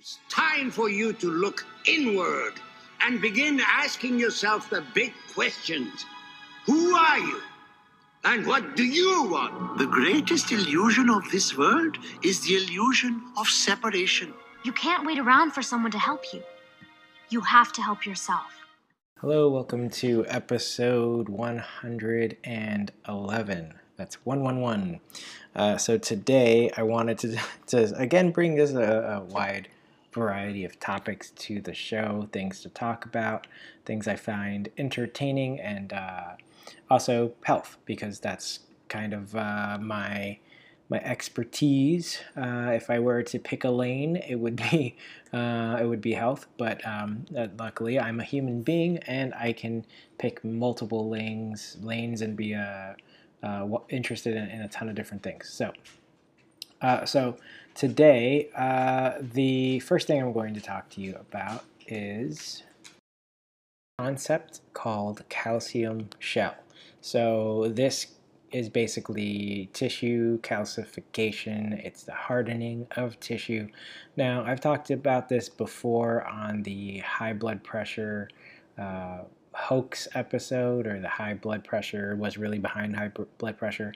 It's time for you to look inward and begin asking yourself the big questions. Who are you? And what do you want? The greatest illusion of this world is the illusion of separation. You can't wait around for someone to help you. You have to help yourself. Hello, welcome to episode 111. That's 111. Uh, so today I wanted to, to again bring this a, a wide variety of topics to the show, things to talk about, things I find entertaining, and uh, also health because that's kind of uh, my my expertise. Uh, if I were to pick a lane, it would be uh, it would be health. But um, uh, luckily, I'm a human being, and I can pick multiple lanes lanes and be uh, interested in, in, a ton of different things. So so Today, uh, the first thing I'm going to talk to you about is a concept called calcium shell. So this is basically tissue calcification. It's the hardening of tissue. Now, I've talked about this before on the high blood pressure uh, hoax episode or the high blood pressure was really behind high blood pressure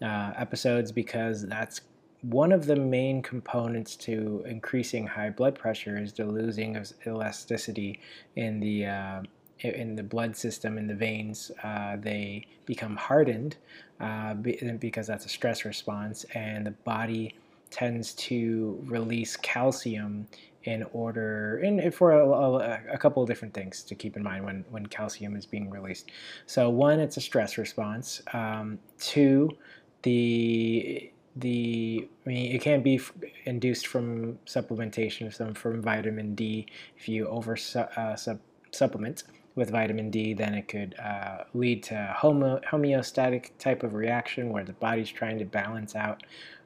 uh, episodes because that's one of the main components to increasing high blood pressure is the losing of elasticity in the uh, in the blood system in the veins. Uh, they become hardened uh, because that's a stress response, and the body tends to release calcium in order and for a, a, a, couple of different things to keep in mind when, when calcium is being released. So one, it's a stress response. Um, two, the the I mean it can be induced from supplementation some from vitamin D. If you over uh, sub supplement with vitamin D then it could uh, lead to homo homeostatic type of reaction where the body's trying to balance out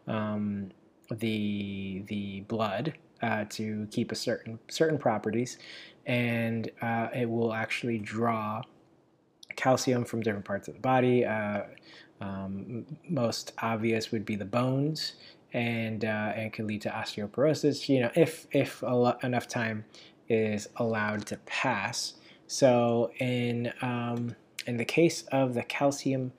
um, the the blood uh, to keep a certain certain properties. And uh, it will actually draw calcium from different parts of the body uh, um, most obvious would be the bones, and uh, and can lead to osteoporosis. You know, if if lo- enough time is allowed to pass. So in um, in the case of the calcium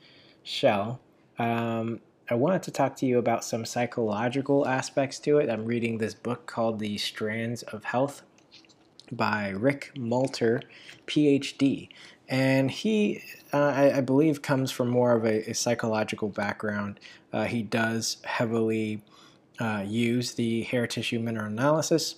shell, um, I wanted to talk to you about some psychological aspects to it. I'm reading this book called The Strands of Health by Rick Malter, PhD. And he, uh, I, I, believe, comes from more of a, a psychological background. Uh, he does heavily uh, use the hair tissue mineral analysis.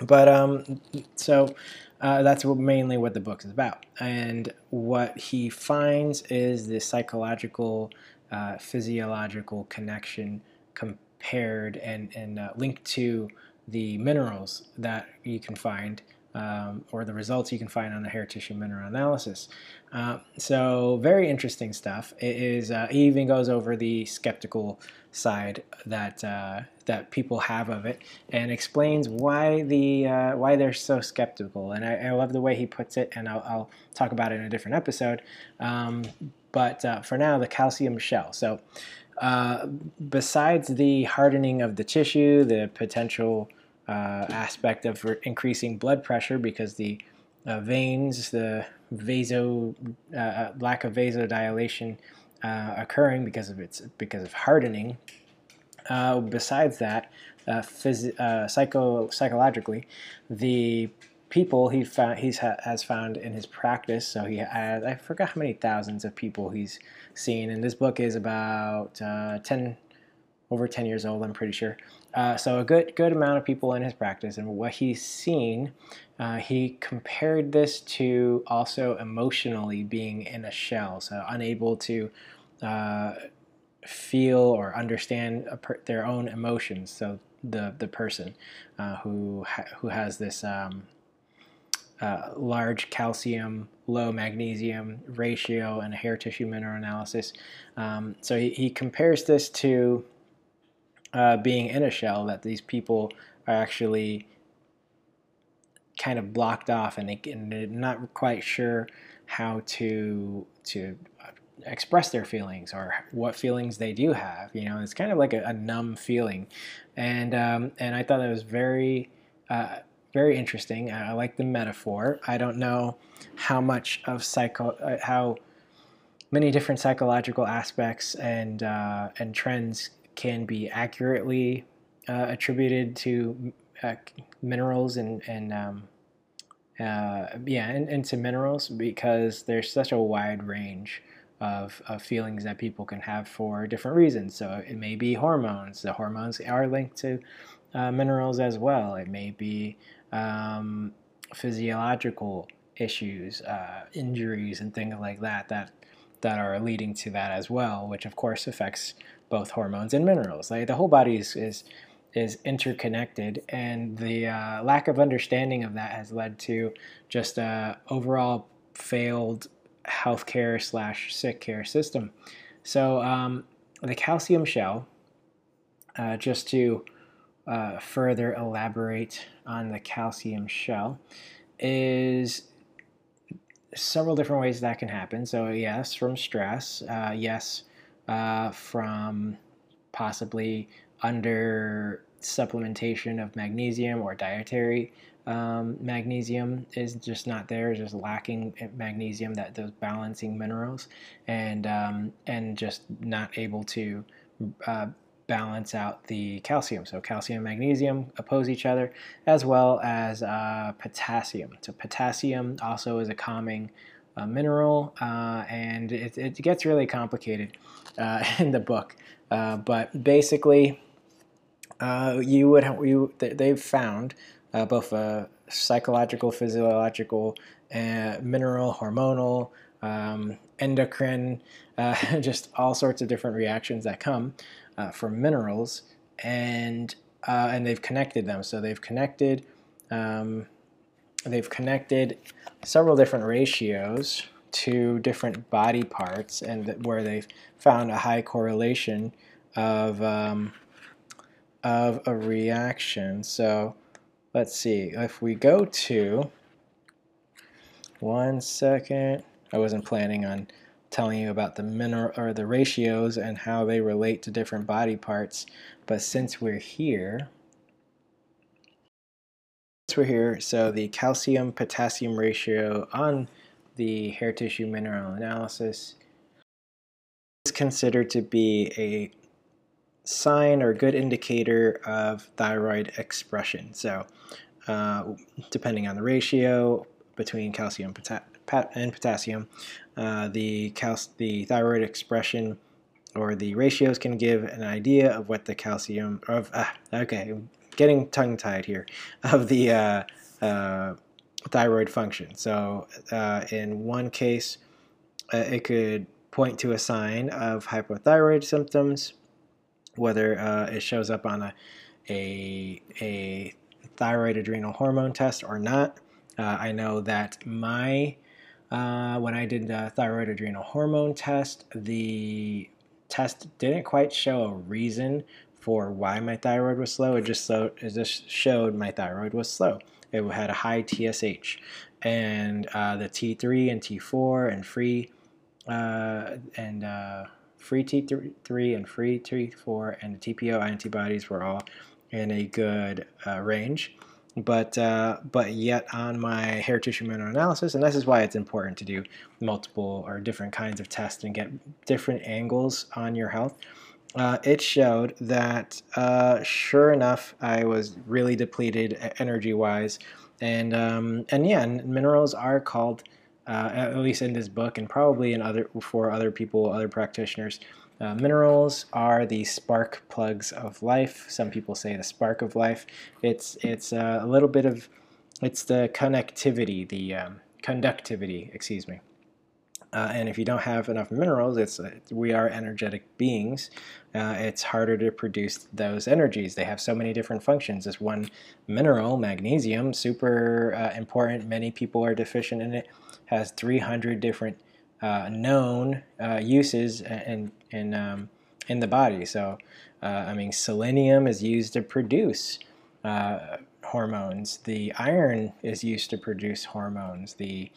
But um, so uh, that's mainly what the book is about. And what he finds is the psychological, uh, physiological connection compared and, and linked to the minerals that you can find um, or the results you can find on the hair tissue mineral analysis. Uh, so very interesting stuff. It is uh, he even goes over the skeptical side that uh, that people have of it and explains why the uh, why they're so skeptical. And I, I, love the way he puts it, and I'll, I'll talk about it in a different episode. Um, but uh, for now, the calcium shell. So. Uh, besides the hardening of the tissue, the potential uh, aspect of increasing blood pressure because the uh, veins, the vaso uh, uh lack of vasodilation uh, occurring because of its because of hardening. Besides that, psycho psychologically, the people he found he's ha- has found in his practice. So he has I forgot how many thousands of people he's seen, and this book is about ten over 10 years old, I'm pretty sure. Uh, so a good good amount of people in his practice, and what he's seen, uh, he compared this to also emotionally being in a shell, so unable to uh, feel or understand their own emotions. So the the person uh, who ha- who has this. Um, uh, large calcium, low magnesium ratio, and hair tissue mineral analysis. Um, so he, he compares this to uh, being in a shell that these people are actually kind of blocked off and, they, and they're not quite sure how to to express their feelings or what feelings they do have. You know, it's kind of like a, a numb feeling, and um, and I thought that was very uh, very interesting. I, like the metaphor. I don't know how much of psycho uh, how many different psychological aspects and uh, and trends can be accurately uh, attributed to uh, minerals and and um, uh, yeah and, and to minerals because there's such a wide range of, of feelings that people can have for different reasons. So it may be hormones. The hormones are linked to uh, minerals as well. It may be um, physiological issues, uh, injuries, and things like that that that are leading to that as well, which of course affects both hormones and minerals. Like the whole body is is, is interconnected, and the uh, lack of understanding of that has led to just a overall failed healthcare slash sick care system. So um, the calcium shell, uh, just to uh, further elaborate on the calcium shell, is several different ways that can happen. So yes, from stress. Uh, yes, uh, from possibly under supplementation of magnesium or dietary um, magnesium is just not there, just lacking magnesium, that those balancing minerals, and um, and just not able to uh, balance out the calcium. So calcium and magnesium oppose each other, as well as uh, potassium. So potassium also is a calming uh, mineral, uh, and it, it, gets really complicated uh, in the book. Uh, but basically, you would you they've found uh, both uh, psychological, physiological, uh, mineral, hormonal, um, endocrine, uh, just all sorts of different reactions that come uh, from minerals, and uh, and they've connected them. So they've connected um, they've connected several different ratios to different body parts, and where they've found a high correlation of um, of a reaction. So let's see, if we go to, one second, I wasn't planning on telling you about the mineral or the ratios and how they relate to different body parts, but since we're here, we're here, so the calcium potassium ratio on the hair tissue mineral analysis is considered to be a sign or good indicator of thyroid expression. So, uh, depending on the ratio between calcium and potassium, uh, the, cal the thyroid expression or the ratios can give an idea of what the calcium of ah, okay getting tongue tied here of the uh, uh thyroid function so uh, in one case uh, it could point to a sign of hypothyroid symptoms whether uh, it shows up on a, a, a thyroid adrenal hormone test or not. Uh, I know that my when I did the thyroid adrenal hormone test, the test didn't quite show a reason for why my thyroid was slow. It just it just showed my thyroid was slow. It had a high TSH, and uh, the T3 and T4 and free uh, and uh, free T3 and free T4 and the TPO antibodies were all in a good uh, range. But uh, but yet on my hair tissue mineral analysis, and this is why it's important to do multiple or different kinds of tests and get different angles on your health. Uh, it showed that uh, sure enough, I was really depleted energy-wise, and um, and yeah, minerals are called uh, at least in this book and probably in other for other people, other practitioners. Uh, minerals are the spark plugs of life. Some people say the spark of life. It's it's uh, a little bit of it's the connectivity, the um, conductivity, excuse me. Uh, and if you don't have enough minerals, it's uh, we are energetic beings. Uh, it's harder to produce those energies. They have so many different functions. This one mineral, magnesium, super uh, important. Many people are deficient in it has 300 different uh, known uh, uses in in um, in the body. So, I mean, selenium is used to produce hormones. The iron is used to produce hormones. The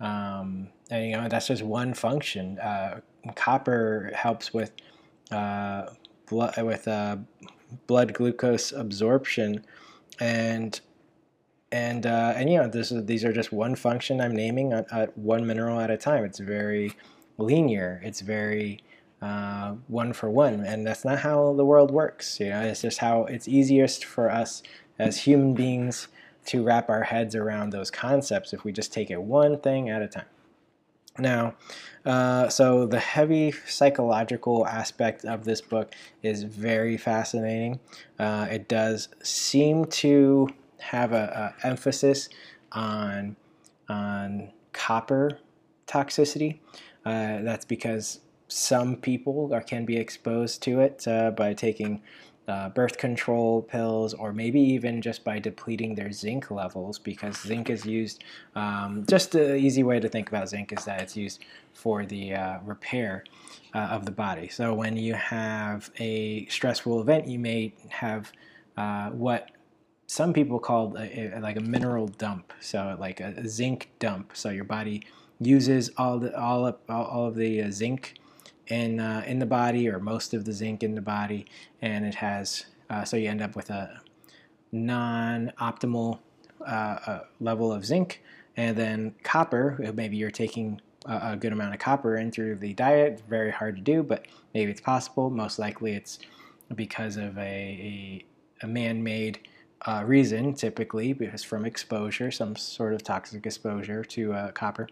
um, and, you know that's just one function. Uh, copper helps with uh, blood with blood glucose absorption, and and uh, and you know this is, these are just one function I'm naming at, at, one mineral at a time. It's very linear. It's very uh, one for one, and that's not how the world works. You know, it's just how it's easiest for us as human beings to wrap our heads around those concepts if we just take it one thing at a time. Now, uh, so the heavy psychological aspect of this book is very fascinating. Uh, it does seem to have a, a, emphasis on on copper toxicity. Uh, that's because some people are, can be exposed to it uh, by taking uh, birth control pills or maybe even just by depleting their zinc levels because zinc is used um, just an easy way to think about zinc is that it's used for the uh, repair uh, of the body. So when you have a stressful event you may have uh, what some people call a, a, like a mineral dump. So like a, a, zinc dump. So your body uses all the all of, all of the uh, zinc in uh, in the body or most of the zinc in the body, and it has uh, so you end up with a non-optimal uh, uh level of zinc, and then copper. Uh, maybe you're taking a, good amount of copper in through the diet. Very hard to do, but maybe it's possible. Most likely, it's because of a, a, a man-made uh, reason, typically because from exposure, some sort of toxic exposure to copper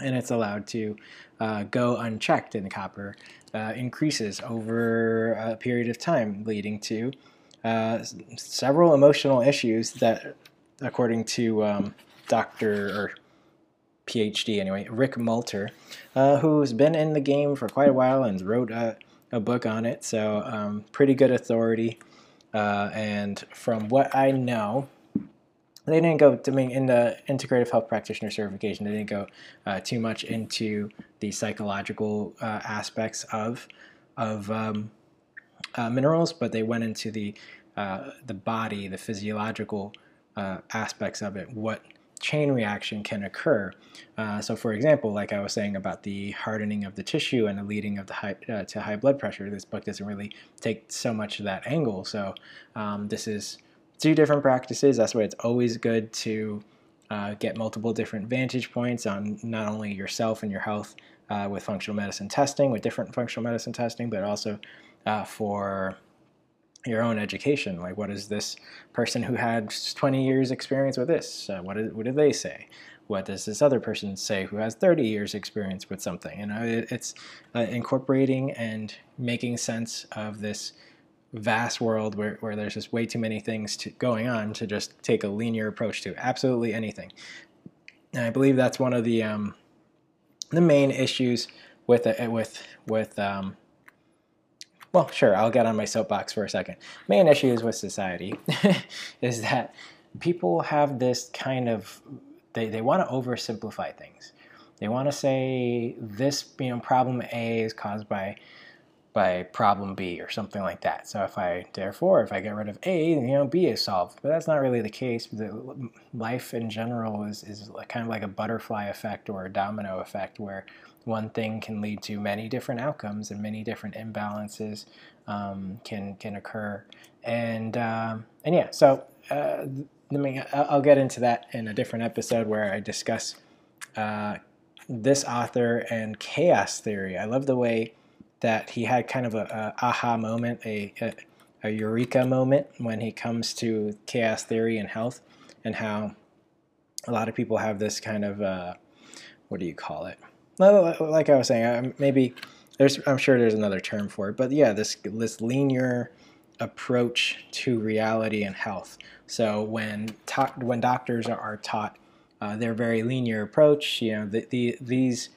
and it's allowed to uh, go unchecked in copper uh, increases over a period of time, leading to uh, several emotional issues that, according to um, Dr. or PhD anyway, Rick Malter, uh, who's been in the game for quite a while and wrote a, a book on it, so um, pretty good authority. Uh, and from what I know, they didn't go, I mean, in the integrative health practitioner certification, they didn't go uh, too much into the psychological uh, aspects of of um, uh, minerals, but they went into the uh, the body, the physiological uh, aspects of it, what chain reaction can occur. Uh, so, for example, like I was saying about the hardening of the tissue and the leading of the high, to high blood pressure, this book doesn't really take so much of that angle. So, um, this is two different practices. That's why it's always good to uh, get multiple different vantage points on not only yourself and your health uh, with functional medicine testing, with different functional medicine testing, but also uh, for your own education. Like, what is this person who had 20 years experience with this? What, is, what did they say? What does this other person say who has 30 years experience with something? You know, it, it's uh, incorporating and making sense of this vast world where, where there's just way too many things to, going on to just take a linear approach to absolutely anything. And I believe that's one of the um, the main issues with it, with with um, well, sure, I'll get on my soapbox for a second. Main issues with society is that people have this kind of they, they want to oversimplify things. They want to say this you know problem A is caused by by problem B or something like that. So if I, therefore, if I get rid of A, you know, B is solved. But that's not really the case. The life in general is, is kind of like a butterfly effect or a domino effect where one thing can lead to many different outcomes and many different imbalances um, can, can occur. And, um, and yeah, so uh, let me, I'll get into that in a different episode where I discuss uh, this author and chaos theory. I love the way that he had kind of a, a aha moment, a, a, a eureka moment when he comes to chaos theory and health, and how a lot of people have this kind of uh, what do you call it? Like I was saying, maybe there's I'm sure there's another term for it, but yeah, this this linear approach to reality and health. So when ta- when doctors are taught uh, their very linear approach, you know, the, the these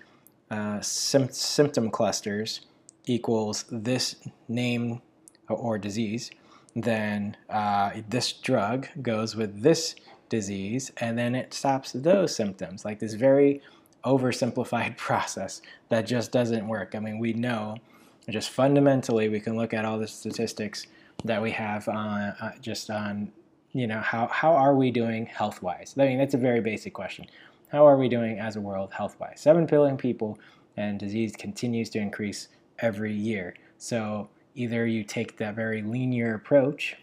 uh, sim- symptom clusters equals this name or disease, then uh, this drug goes with this disease, and then it stops those symptoms. Like this very oversimplified process that just doesn't work. I mean, we know just fundamentally we can look at all the statistics that we have on uh, just on you know how how are we doing health wise? I mean, that's a very basic question. How are we doing as a world health wise? Seven billion people, and disease continues to increase every year. So either you take that very linear approach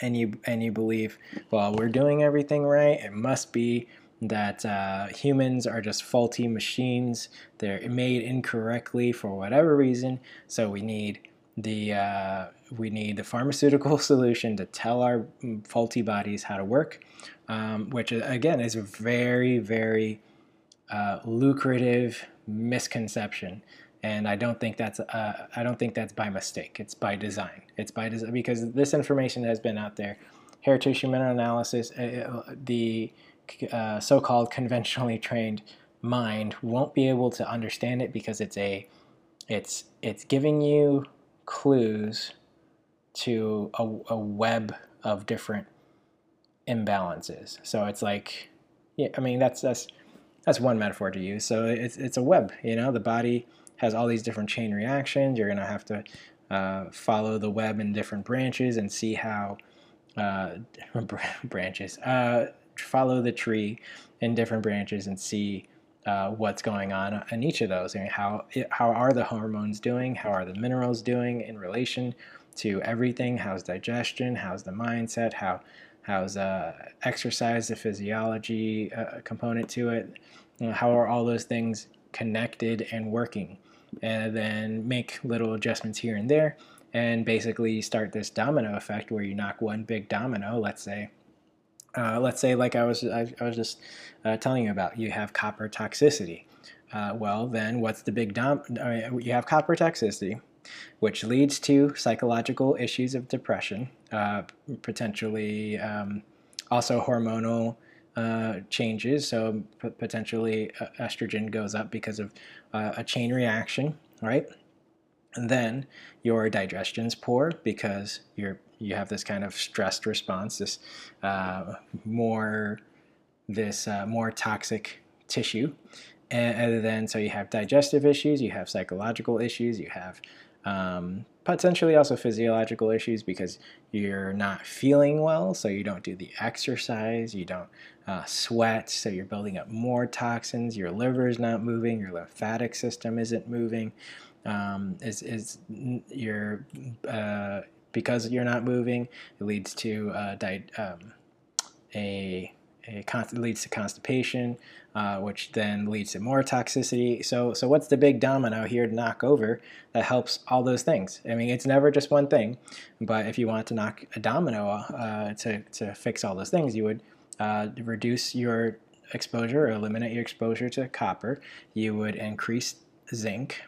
and you and you believe, well, we're doing everything right. It must be that uh, humans are just faulty machines. They're made incorrectly for whatever reason. So we need the uh, we need the pharmaceutical solution to tell our faulty bodies how to work, um, which again is a very very uh, lucrative misconception. And I don't think that's uh, I don't think that's by mistake. It's by design. It's by design because this information has been out there. Hair tissue mineral analysis, uh, uh, the uh, so-called conventionally trained mind won't be able to understand it because it's a it's it's giving you clues to a, a web of different imbalances. So it's like, yeah, I mean that's that's that's one metaphor to use. So it's it's a web. You know, the body has all these different chain reactions. You're gonna have to uh, follow the web in different branches and see how uh, branches uh, follow the tree in different branches and see uh, what's going on in each of those. I mean, how how are the hormones doing? How are the minerals doing in relation to everything? How's digestion? How's the mindset? How how's uh, exercise, the physiology uh, component to it? You know, how are all those things connected and working? And then make little adjustments here and there, and basically start this domino effect where you knock one big domino, let's say, uh, let's say, like I was, I, I was just uh, telling you about, you have copper toxicity. Uh, well, then what's the big dom? You have copper toxicity, which leads to psychological issues of depression, uh, potentially um, also hormonal uh, changes. So p- potentially uh, estrogen goes up because of a chain reaction, right? And then your digestion's poor because you're you have this kind of stressed response, this uh, more this uh, more toxic tissue, and, then so you have digestive issues, you have psychological issues, you have um, potentially also physiological issues because you're not feeling well, so you don't do the exercise, you don't uh, sweat, so you're building up more toxins. Your liver is not moving, your lymphatic system isn't moving. Um, is is your uh, because you're not moving, it leads to uh, um, a, a leads to constipation, uh, which then leads to more toxicity. So, so what's the big domino here to knock over that helps all those things? I mean, it's never just one thing, but if you want to knock a domino uh, to to fix all those things, you would uh, reduce your exposure or eliminate your exposure to copper. You would increase zinc.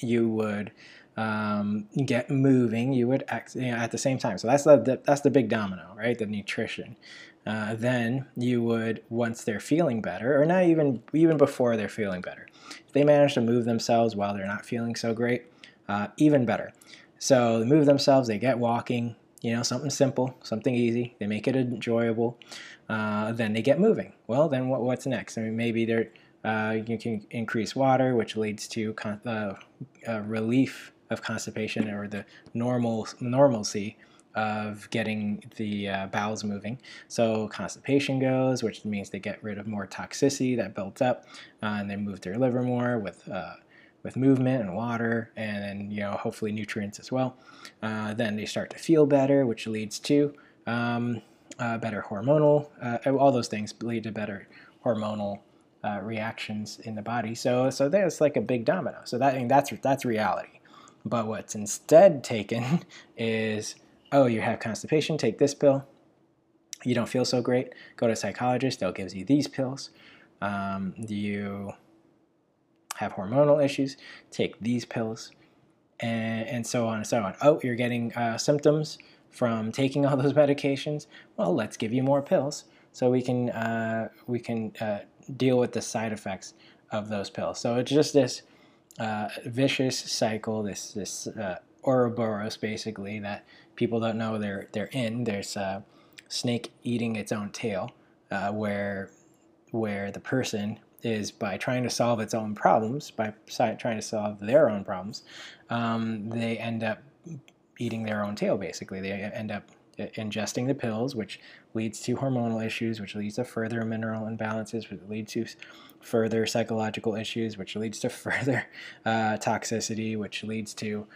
You would um, get moving, you would act, you know, at the same time. So that's the, that's the big domino, right? The nutrition. Uh, then you would once they're feeling better, or not even even before they're feeling better, if they manage to move themselves while they're not feeling so great, uh, even better. So they move themselves, they get walking, you know, something simple, something easy. They make it enjoyable. Uh, then they get moving. Well, then what, what's next? I mean, maybe they're uh, you can increase water, which leads to uh, uh, relief of constipation or the normal normalcy of getting the uh, bowels moving. So constipation goes, which means they get rid of more toxicity that built up, uh, and they move their liver more with uh, with movement and water, and then you know hopefully nutrients as well. Uh, then they start to feel better, which leads to um, uh, better hormonal. Uh, all those things lead to better hormonal. reactions in the body, so so there's like a big domino. So that I mean, that's that's reality. But what's instead taken is, oh, you have constipation, take this pill. You don't feel so great, go to a psychologist, they'll give you these pills. Um, you have hormonal issues, take these pills, and, and so on and so on. Oh, you're getting uh, symptoms from taking all those medications. Well, let's give you more pills so we can uh, we can uh, deal with the side effects of those pills. So it's just this uh, vicious cycle, this this uh, Ouroboros basically that people don't know they're they're in. There's a snake eating its own tail, uh, where where the person is by trying to solve its own problems, by trying to solve their own problems, um, they end up eating their own tail. Basically, they end up ingesting the pills, which leads to hormonal issues, which leads to further mineral imbalances, which leads to further psychological issues, which leads to further uh, toxicity, which leads to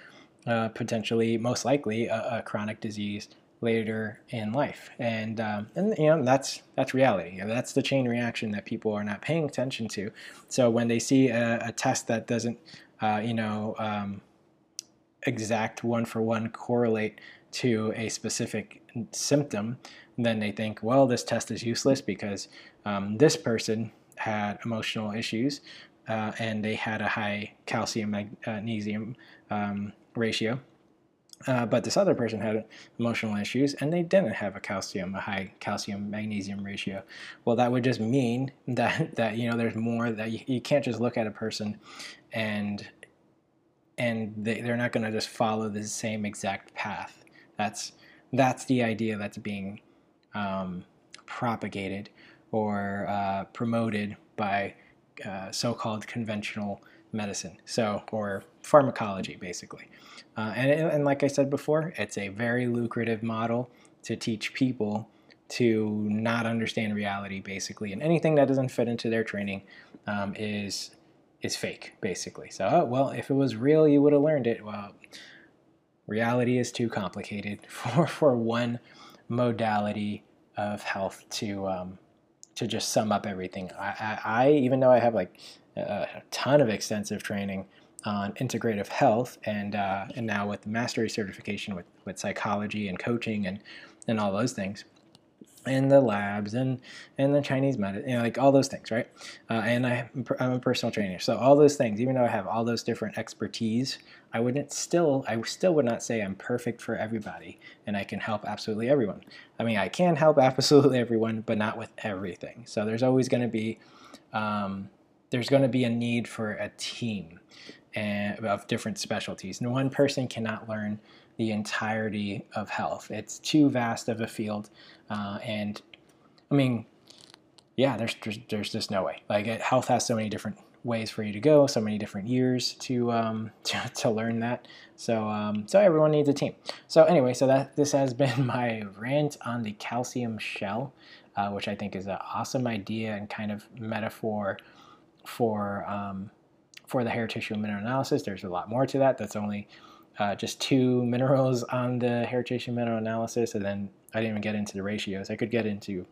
uh, potentially, most likely, a, a, chronic disease later in life, and um, and you know that's that's reality. That's the chain reaction that people are not paying attention to. So when they see a, a test that doesn't, uh, you know, um, exact one for one correlate to a specific symptom, then they think, well, this test is useless because um, this person had emotional issues uh, and they had a high calcium magnesium um, ratio. Uh, but this other person had emotional issues and they didn't have a calcium, a high calcium magnesium ratio. Well, that would just mean that, that you know, there's more that you, you can't just look at a person and and they, they're not going to just follow the same exact path. That's that's the idea that's being um, propagated or uh, promoted by uh, so-called conventional medicine, so or pharmacology, basically. Uh, and, and like I said before, it's a very lucrative model to teach people to not understand reality, basically, and anything that doesn't fit into their training um, is is fake, basically. So, oh, well, if it was real, you would have learned it. Well, reality is too complicated for for one modality of health to um, to just sum up everything. I, I, I, even though I have like a ton of extensive training on integrative health and uh, and now with mastery certification with, with psychology and coaching and and all those things and the labs and and the Chinese medicine, you know, like all those things, right? Uh, and I, I'm a personal trainer, so all those things. Even though I have all those different expertise, I wouldn't still I still would not say I'm perfect for everybody, and I can help absolutely everyone. I mean, I can help absolutely everyone, but not with everything. So there's always going to be um, there's going to be a need for a team and, of different specialties. And one person cannot learn the entirety of health. It's too vast of a field, uh, and I mean, yeah, there's, there's, there's just no way. Like it, health has so many different ways for you to go, so many different years to um, to, to, learn that. So um, so everyone needs a team. So anyway, so that this has been my rant on the calcium shell, uh, which I think is an awesome idea and kind of metaphor for um, for the hair tissue mineral analysis. There's a lot more to that. That's only uh, just two minerals on the hair tissue mineral analysis, and then I didn't even get into the ratios. I could get into,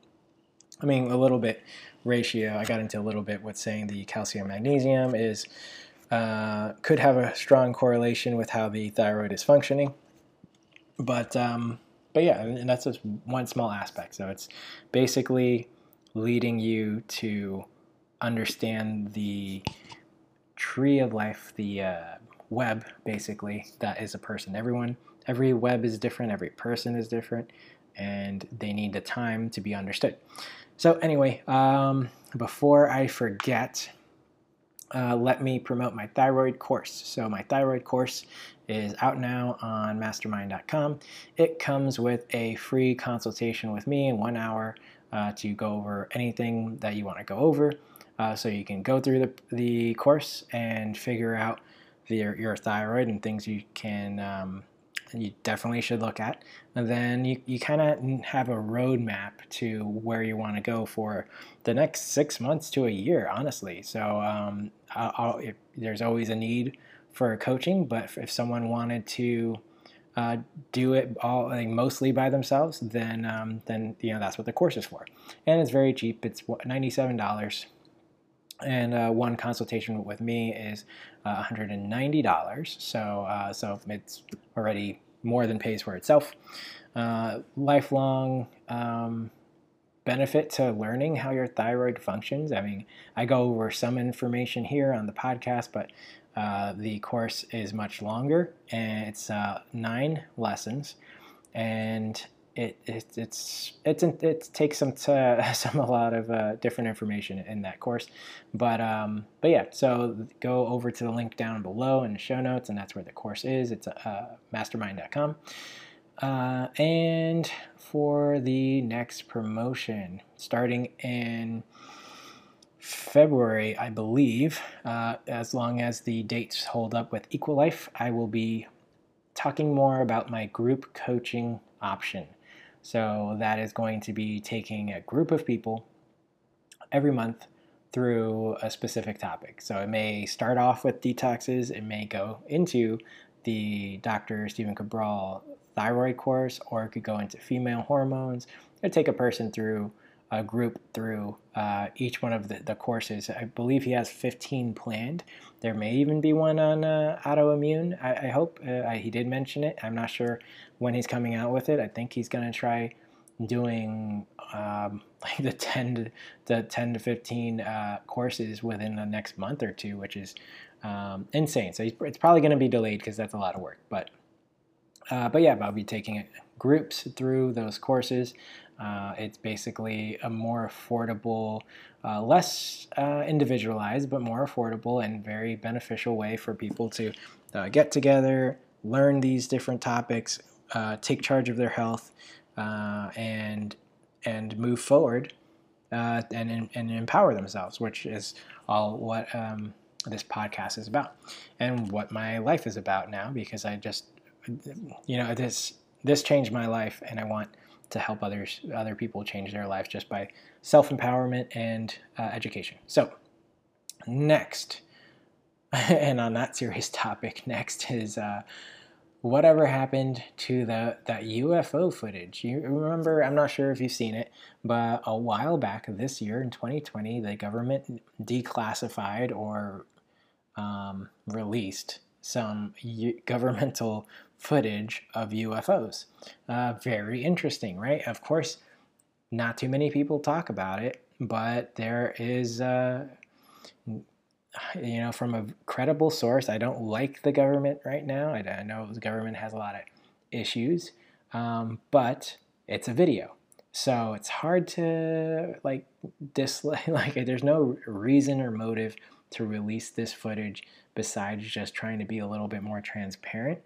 I mean, a little bit ratio. I got into a little bit with saying the calcium magnesium is uh, could have a strong correlation with how the thyroid is functioning, but um, but yeah, and that's just one small aspect. So it's basically leading you to understand the tree of life, the uh, web basically that is a person. Everyone, every web is different, every person is different, and they need the time to be understood. So anyway, um, before I forget, uh, let me promote my thyroid course. So my thyroid course is out now on mastermind.com. It comes with a free consultation with me in one hour uh, to go over anything that you want to go over. Uh, so you can go through the, the course and figure out the, your, thyroid and things you can um, you definitely should look at. And then you, you kind of have a roadmap to where you want to go for the next six months to a year, honestly. So um, there's always a need for coaching, but if, if someone wanted to uh, do it all like, mostly by themselves, then um, then you know that's what the course is for, and it's very cheap. It's ninety seven dollars and uh, one consultation with me is uh, $190. So, uh, so it's already more than pays for itself. Uh, lifelong um, benefit to learning how your thyroid functions. I mean, I go over some information here on the podcast, but uh, the course is much longer and it's uh, nine lessons. And it, it it's it's it takes some some a lot of uh, different information in that course, but um, but yeah. So go over to the link down below in the show notes, and that's where the course is. It's uh, mastermind.com. Uh, and for the next promotion, starting in February, I believe, uh, as long as the dates hold up with Equilife, I will be talking more about my group coaching option. So that is going to be taking a group of people every month through a specific topic. So it may start off with detoxes, it may go into the Dr. Stephen Cabral thyroid course, or it could go into female hormones. It'd take a person through a group through uh, each one of the, the, courses. I believe he has 15 planned. There may even be one on uh, autoimmune. I, I hope uh, I, he did mention it. I'm not sure when he's coming out with it. I think he's going to try doing um, like the 10 to, 10 to 15 uh, courses within the next month or two, which is um, insane. So it's probably going to be delayed because that's a lot of work. But uh, but yeah, I'll be taking groups through those courses. Uh, it's basically a more affordable, uh, less uh, individualized, but more affordable and very beneficial way for people to uh, get together, learn these different topics, uh, take charge of their health, and and move forward and and empower themselves, which is all what um, this podcast is about, and what my life is about now. Because I just you know this this changed my life and i want to help others other people change their lives just by self-empowerment and uh, education so next and on that serious topic next is uh, whatever happened to the that UFO footage. You remember? I'm not sure if you've seen it, but a while back this year in 2020, the government declassified or um, released some governmental footage of UFOs. Uh, very interesting, right? Of course, not too many people talk about it, but there is, uh, you know, from a credible source. I don't like the government right now. I, I know the government has a lot of issues, um, but it's a video. So it's hard to like dislike, like, there's no reason or motive to release this footage besides just trying to be a little bit more transparent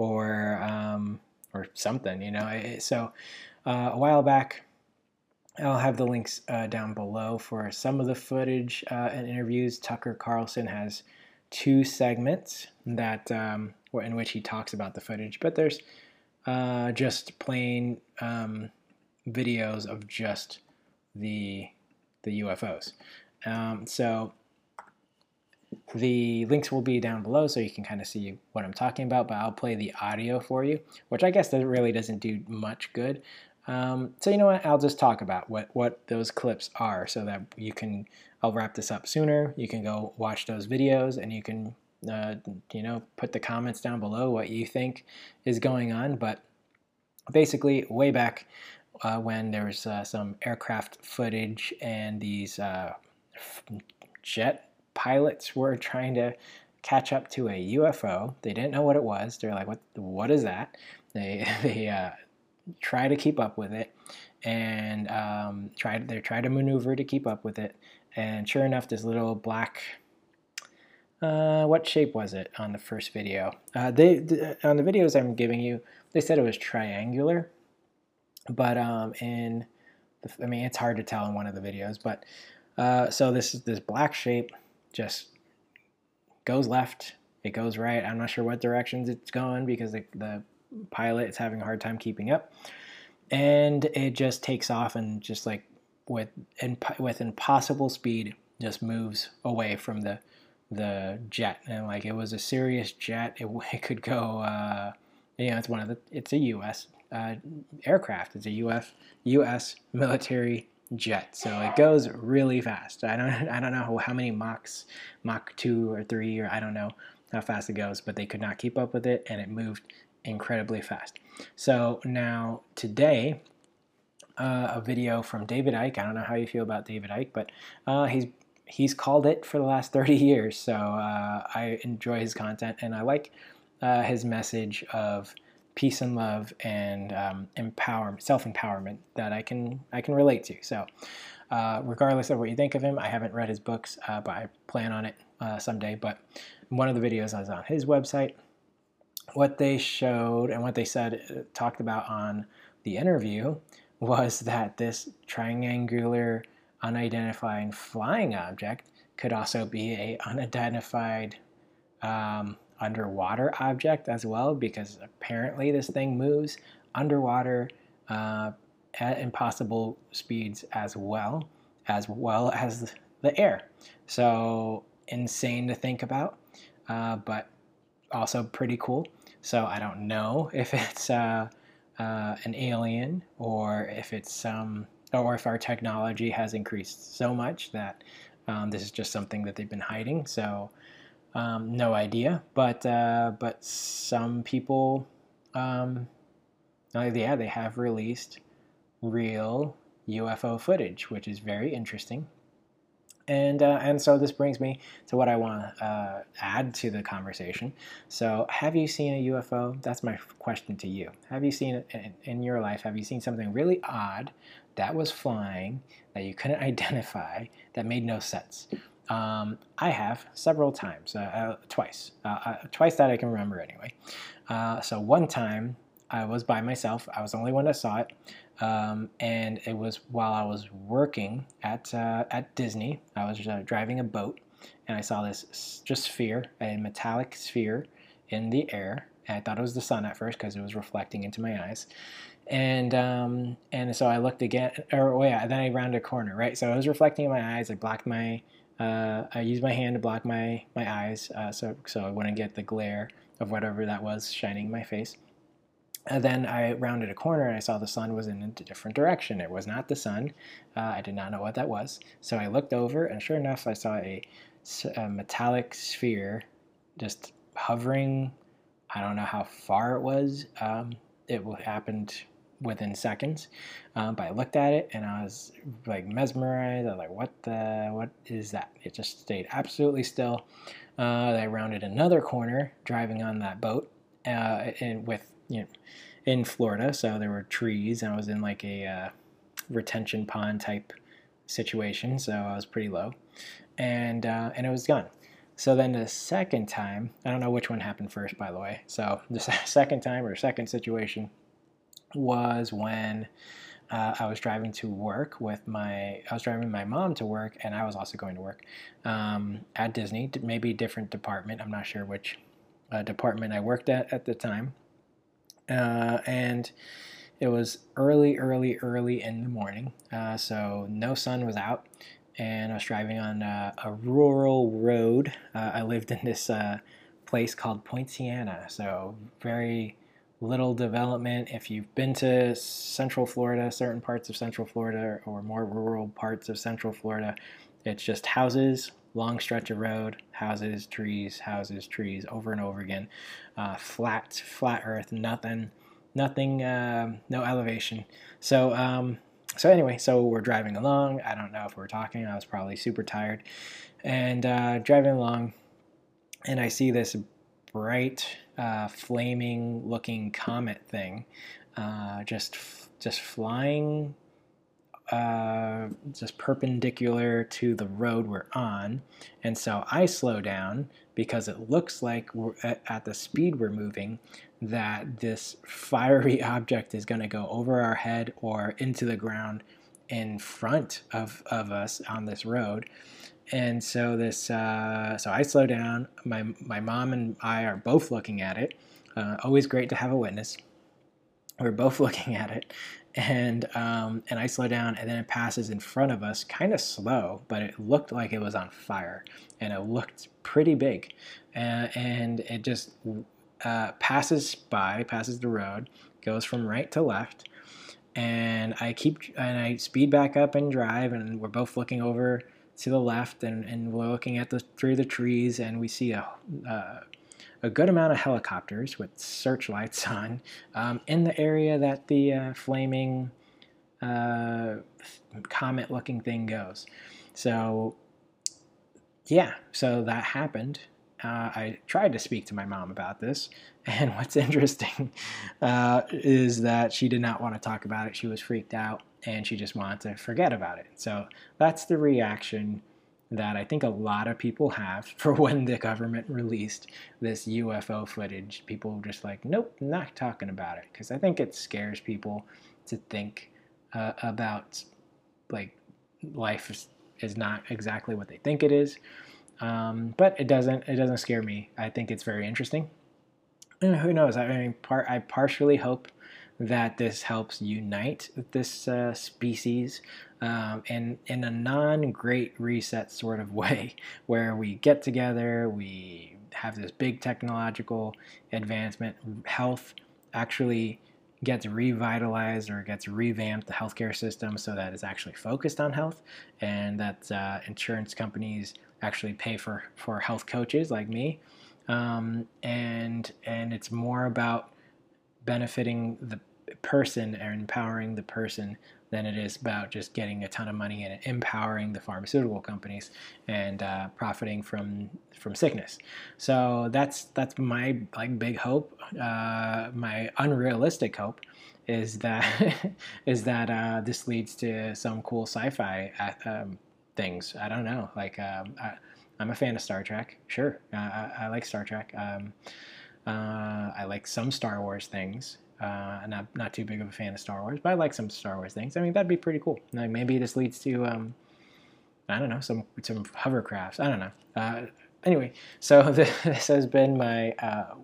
or um, or something, you know. So uh, a while back, I'll have the links uh, down below for some of the footage uh, and interviews. Tucker Carlson has two segments that um, in which he talks about the footage, but there's uh, just plain um, videos of just the the UFOs. Um, so the links will be down below so you can kind of see what I'm talking about, but I'll play the audio for you, which I guess that really doesn't do much good. Um, so you know what? I'll just talk about what, what those clips are so that you can, I'll wrap this up sooner. You can go watch those videos and you can, uh, you know, put the comments down below what you think is going on. But basically, way back uh, when there was uh, some aircraft footage and these uh, jet pilots were trying to catch up to a UFO. They didn't know what it was. They're like, "What? What is that?" They they uh, try to keep up with it, and um, try they try to maneuver to keep up with it. And sure enough, this little black. Uh, what shape was it on the first video? Uh, they on the videos I'm giving you, they said it was triangular, but um, in the, I mean it's hard to tell in one of the videos, but uh, so this is this black shape just goes left, it goes right. I'm not sure what directions it's going because the, the pilot is having a hard time keeping up. And it just takes off and just like with with impossible speed just moves away from the the jet and like it was a serious jet it, it could go uh, you know it's one of the it's a U.S. Uh, aircraft it's a U.S. U.S. military jet, so it goes really fast. I don't I don't know how many Machs, Mach two or three or I don't know how fast it goes, but they could not keep up with it, and it moved incredibly fast. So now today, uh, a video from David Icke. I don't know how you feel about David Icke, but uh, he's he's called it for the last 30 years. So uh, I enjoy his content, and I like uh, his message of peace and love and um, empowerment, self-empowerment that I can I can relate to. So, uh, regardless of what you think of him, I haven't read his books, uh, but I plan on it uh, someday. But one of the videos I was on his website. What they showed and what they said uh, talked about on the interview was that this triangular unidentified flying object could also be a unidentified um, underwater object as well because apparently this thing moves underwater uh, at impossible speeds as well as well as the air so insane to think about uh, but also pretty cool So I don't know if it's uh, uh, an alien or if it's some or if our technology has increased so much that um, this is just something that they've been hiding. So um, no idea. But uh, but some people, um, yeah, they have released real UFO footage, which is very interesting. And, uh, and so this brings me to what I want to uh, add to the conversation. So, have you seen a UFO? That's my question to you. Have you seen in your life? Have you seen something really odd that was flying that you couldn't identify that made no sense? Um, I have several times, uh, uh, twice, uh, uh, twice that I can remember anyway. Uh, so one time I was by myself. I was the only one that saw it, um, and it was while I was working at uh, at Disney. I was driving a boat, and I saw this just sphere, a metallic sphere, in the air. And I thought it was the sun at first because it was reflecting into my eyes and um, and so I looked again, or oh yeah, then I rounded a corner, right? So it was reflecting in my eyes. I blocked my uh, I used my hand to block my my eyes, uh, so so I wouldn't get the glare of whatever that was shining in my face. And then I rounded a corner and I saw the sun was in a different direction. It was not the sun. Uh, I did not know what that was. So I looked over, and sure enough, I saw a, a metallic sphere just hovering. I don't know how far it was. Um, it happened within seconds. Um, but I looked at it and I was like mesmerized. I was like, "What the? What is that?" It just stayed absolutely still. Uh, I rounded another corner driving on that boat, uh, and with you know, in Florida, so there were trees, and I was in like a uh, retention pond type situation, so I was pretty low, and uh, and it was gone. So then the second time, I don't know which one happened first, by the way. So the second time or second situation, was when uh, I was driving to work with my, I was driving my mom to work, and I was also going to work um, at Disney, maybe different department. I'm not sure which uh, department I worked at at the time. Uh, and it was early, early, early in the morning, uh, so no sun was out, and I was driving on uh, a rural road. Uh, I lived in this place called Poinciana, so very little development. If you've been to Central Florida, certain parts of Central Florida, or more rural parts of Central Florida, it's just houses, long stretch of road, houses, trees, houses, trees, over and over again. Uh, flat, flat earth, nothing, nothing, uh, no elevation. So, um, so anyway, so we're driving along. I don't know if we're talking. I was probably super tired, and uh, driving along, and I see this bright, uh, flaming looking comet thing, uh, just just flying, uh, just perpendicular to the road we're on, and so I slow down because it looks like at, at the speed we're moving that this fiery object is going to go over our head or into the ground in front of, of us on this road and so this uh, so I slow down. My my mom and I are both looking at it. Uh, always great to have a witness. We're both looking at it, and um, and I slow down, and then it passes in front of us, kind of slow, but it looked like it was on fire, and it looked pretty big, uh, and it just uh, passes by, passes the road, goes from right to left, and I keep and I speed back up and drive, and we're both looking over to the left, and, and we're looking at the through the trees, and we see a uh, a good amount of helicopters with searchlights on um, in the area that the uh, flaming uh, comet-looking thing goes. So yeah, so that happened. Uh, I tried to speak to my mom about this, and what's interesting uh, is that she did not want to talk about it. She was freaked out and she just wanted to forget about it. So that's the reaction that I think a lot of people have for when the government released this UFO footage. People were just like, nope, not talking about it. Because I think it scares people to think uh, about like life is, is not exactly what they think it is. Um, but it doesn't it doesn't scare me. I think it's very interesting. And who knows? I mean, part I partially hope that this helps unite this uh, species um, in, in a non great reset sort of way, where we get together, we have this big technological advancement, health actually gets revitalized or gets revamped the healthcare system so that it's actually focused on health and that uh, insurance companies actually pay for for health coaches like me. Um, and and it's more about benefiting the person and empowering the person than it is about just getting a ton of money and empowering the pharmaceutical companies and uh, profiting from from sickness. So that's that's my like big hope. Uh, my unrealistic hope is that is that uh, this leads to some cool sci-fi uh, um, things. I don't know. Like um, I, am a fan of Star Trek. Sure, I, I like Star Trek. Um, uh, I like some Star Wars things. Uh, not not too big of a fan of Star Wars, but I like some Star Wars things. I mean, that'd be pretty cool. Like maybe this leads to um, I don't know some some hovercrafts. I don't know. Uh, anyway, so this has been my uh,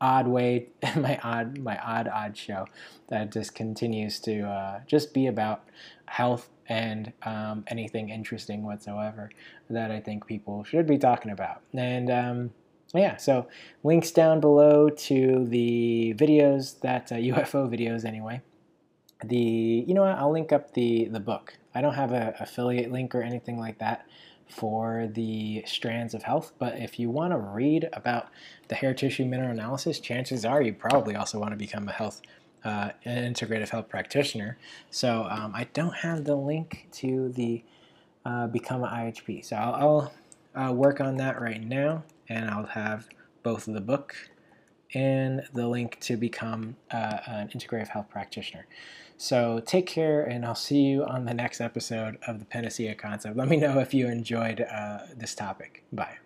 odd way, my odd my odd odd show that just continues to uh, just be about health and um, anything interesting whatsoever that I think people should be talking about. And um, yeah, so links down below to the videos that uh, UFO videos anyway. The you know what? I'll link up the the book. I don't have an affiliate link or anything like that for the strands of health, but if you want to read about the hair tissue mineral analysis, chances are you probably also want to become a health uh, an integrative health practitioner. So um, I don't have the link to the uh, become an IHP. So I'll, I'll uh, work on that right now and I'll have both the book and the link to become uh, an integrative health practitioner. So take care, and I'll see you on the next episode of the Panacea Concept. Let me know if you enjoyed uh, this topic. Bye.